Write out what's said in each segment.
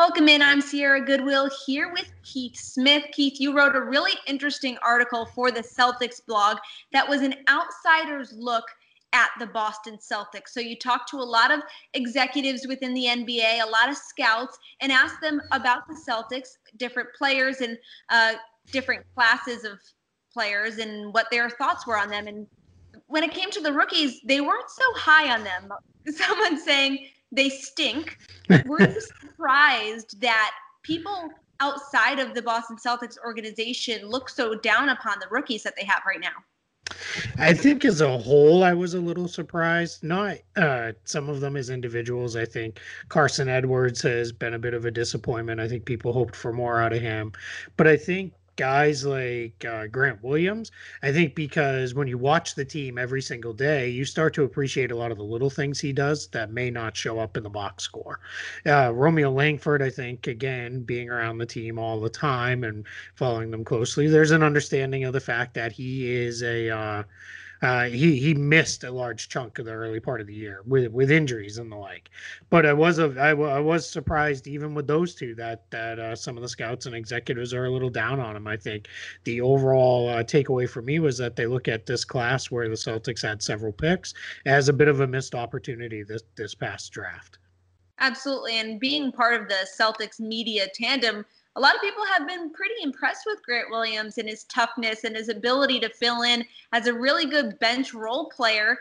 Welcome in. I'm Sierra Goodwill here with Keith Smith. Keith, you wrote a really interesting article for the Celtics blog that was an outsider's look at the Boston Celtics. So you talked to a lot of executives within the NBA, a lot of scouts, and asked them about the Celtics, different players and uh, different classes of players, and what their thoughts were on them. And when it came to the rookies, they weren't so high on them. Someone saying they stink. Were you surprised that people outside of the Boston Celtics organization look so down upon the rookies that they have right now? I think as a whole, I was a little surprised. Not uh, some of them as individuals. I think Carsen Edwards has been a bit of a disappointment. I think people hoped for more out of him. But I think guys like uh, Grant Williams. I think because when you watch the team every single day, you start to appreciate a lot of the little things he does that may not show up in the box score. Uh, Romeo Langford, I think, again, being around the team all the time and following them closely, there's an understanding of the fact that he is a. Uh, uh, he he missed a large chunk of the early part of the year with with injuries and the like. But I was a I, I was surprised even with those two that that uh, some of the scouts and executives are a little down on him. I think the overall uh, takeaway for me was that they look at this class where the Celtics had several picks as a bit of a missed opportunity this this past draft. Absolutely, and being part of the Celtics media tandem a lot of people have been pretty impressed with Grant Williams and his toughness and his ability to fill in as a really good bench role player.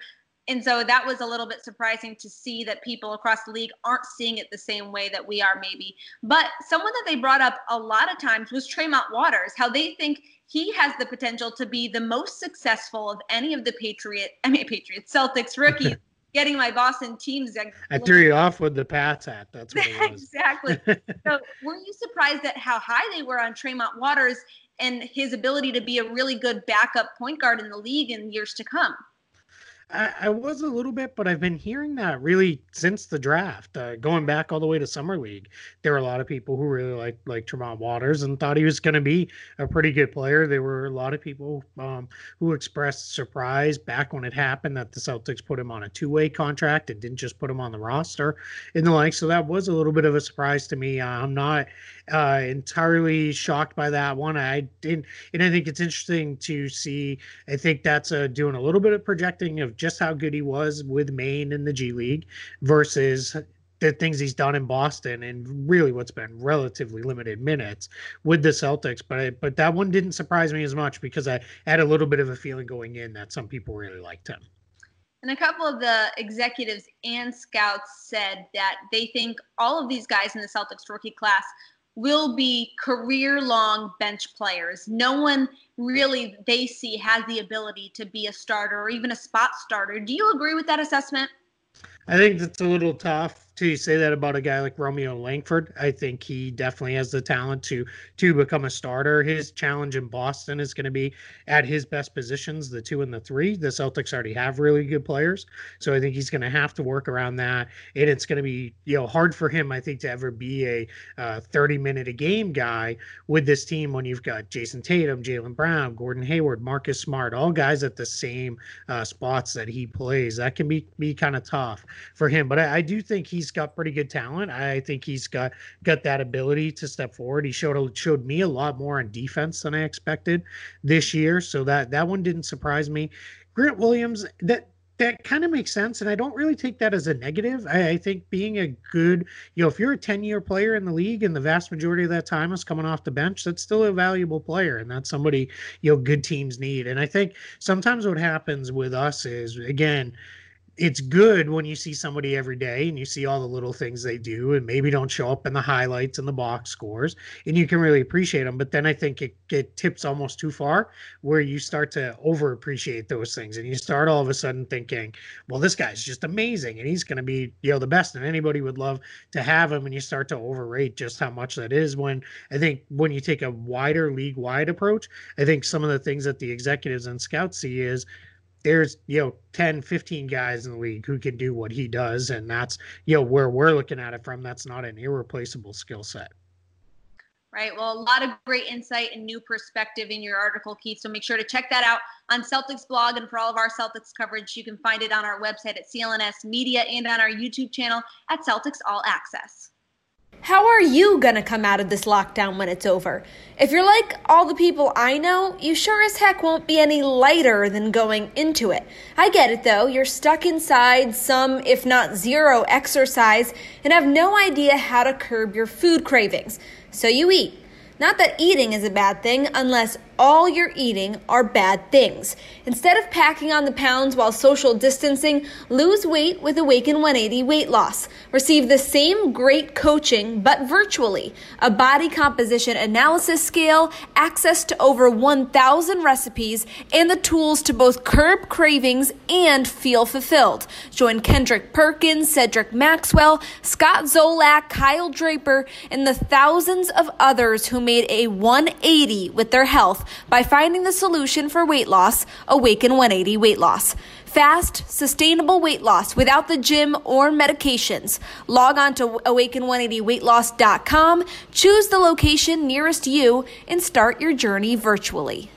And so that was a little bit surprising to see that people across the league aren't seeing it the same way that we are, maybe. But someone that they brought up a lot of times was Tremont Waters, how they think he has the potential to be the most successful of any of the Patriot, I mean Patriots, Celtics rookies getting my Boston teams. I threw you off with the Pats hat. That's what it was. exactly. so, were you surprised at how high they were on Tremont Waters and his ability to be a really good backup point guard in the league in years to come? I, I, was a little bit, but I've been hearing that really since the draft, uh, going back all the way to summer league. There were a lot of people who really liked like Tremont Waters and thought he was going to be a pretty good player. There were a lot of people um, who expressed surprise back when it happened that the Celtics put him on a two-way contract and didn't just put him on the roster and the like. So that was a little bit of a surprise to me. I'm not uh, entirely shocked by that one. I didn't, and I think it's interesting to see. I think that's uh, doing a little bit of projecting of just how good he was with Maine in the G League versus the things he's done in Boston and really what's been relatively limited minutes with the Celtics. But I, but that one didn't surprise me as much because I had a little bit of a feeling going in that some people really liked him. And a couple of the executives and scouts said that they think all of these guys in the Celtics rookie class will be career long bench players. No one really they see has the ability to be a starter or even a spot starter. Do you agree with that assessment? I think that's a little tough to say that about a guy like Romeo Langford. I think he definitely has the talent to to become a starter. His challenge in Boston is going to be at his best positions, the two and the three. The Celtics already have really good players, so I think he's going to have to work around that. And it's going to be you know hard for him, I think, to ever be a uh, 30 minute a game guy with this team when you've got Jayson Tatum, Jaylen Brown, Gordon Hayward, Marcus Smart, all guys at the same uh, spots that he plays. That can be be kind of tough for him. But I, I do think he's he's got pretty good talent. I think he's got got that ability to step forward. He showed showed me a lot more on defense than I expected this year, so that that one didn't surprise me. Grant Williams, that that kind of makes sense. And I don't really take that as a negative. I, I, think being a good, you know, if you're a 10 year player in the league and the vast majority of that time is coming off the bench, that's still a valuable player. And that's somebody, you know, good teams need. And I think sometimes what happens with us is, again, it's good when you see somebody every day and you see all the little things they do and maybe don't show up in the highlights and the box scores and you can really appreciate them but then i think it, it tips almost too far where you start to over appreciate those things and you start all of a sudden thinking well this guy's just amazing and he's going to be you know the best and anybody would love to have him. And you start to overrate just how much that is when i think when you take a wider league wide approach i think some of the things that the executives and scouts see is there's you know 10 15 guys in the league who can do what he does and that's you know where we're looking at it from. That's not an irreplaceable skill set. Right. Well a lot of great insight and new perspective in your article keith so make sure to check that out on celtics blog and for all of our celtics coverage you can find it on our website at clns media and on our youtube channel at celtics all access how are you gonna come out of this lockdown when it's over? If you're like all the people I know, you sure as heck won't be any lighter than going into it. I get it though, you're stuck inside, some, if not zero, exercise, and have no idea how to curb your food cravings. So you eat. Not that eating is a bad thing unless all you're eating are bad things. Instead of packing on the pounds while social distancing, lose weight with Awaken 180 weight loss. Receive the same great coaching, but virtually. A body composition analysis scale, access to over 1,000 recipes, and the tools to both curb cravings and feel fulfilled. Join Kendrick Perkins, Cedric Maxwell, Scott Zolak, Kyle Draper, and the thousands of others who made a 180 with their health by finding the solution for weight loss, Awaken 180 Weight Loss. Fast, sustainable weight loss without the gym or medications. Log on to awaken180weightloss.com, choose the location nearest you, and start your journey virtually.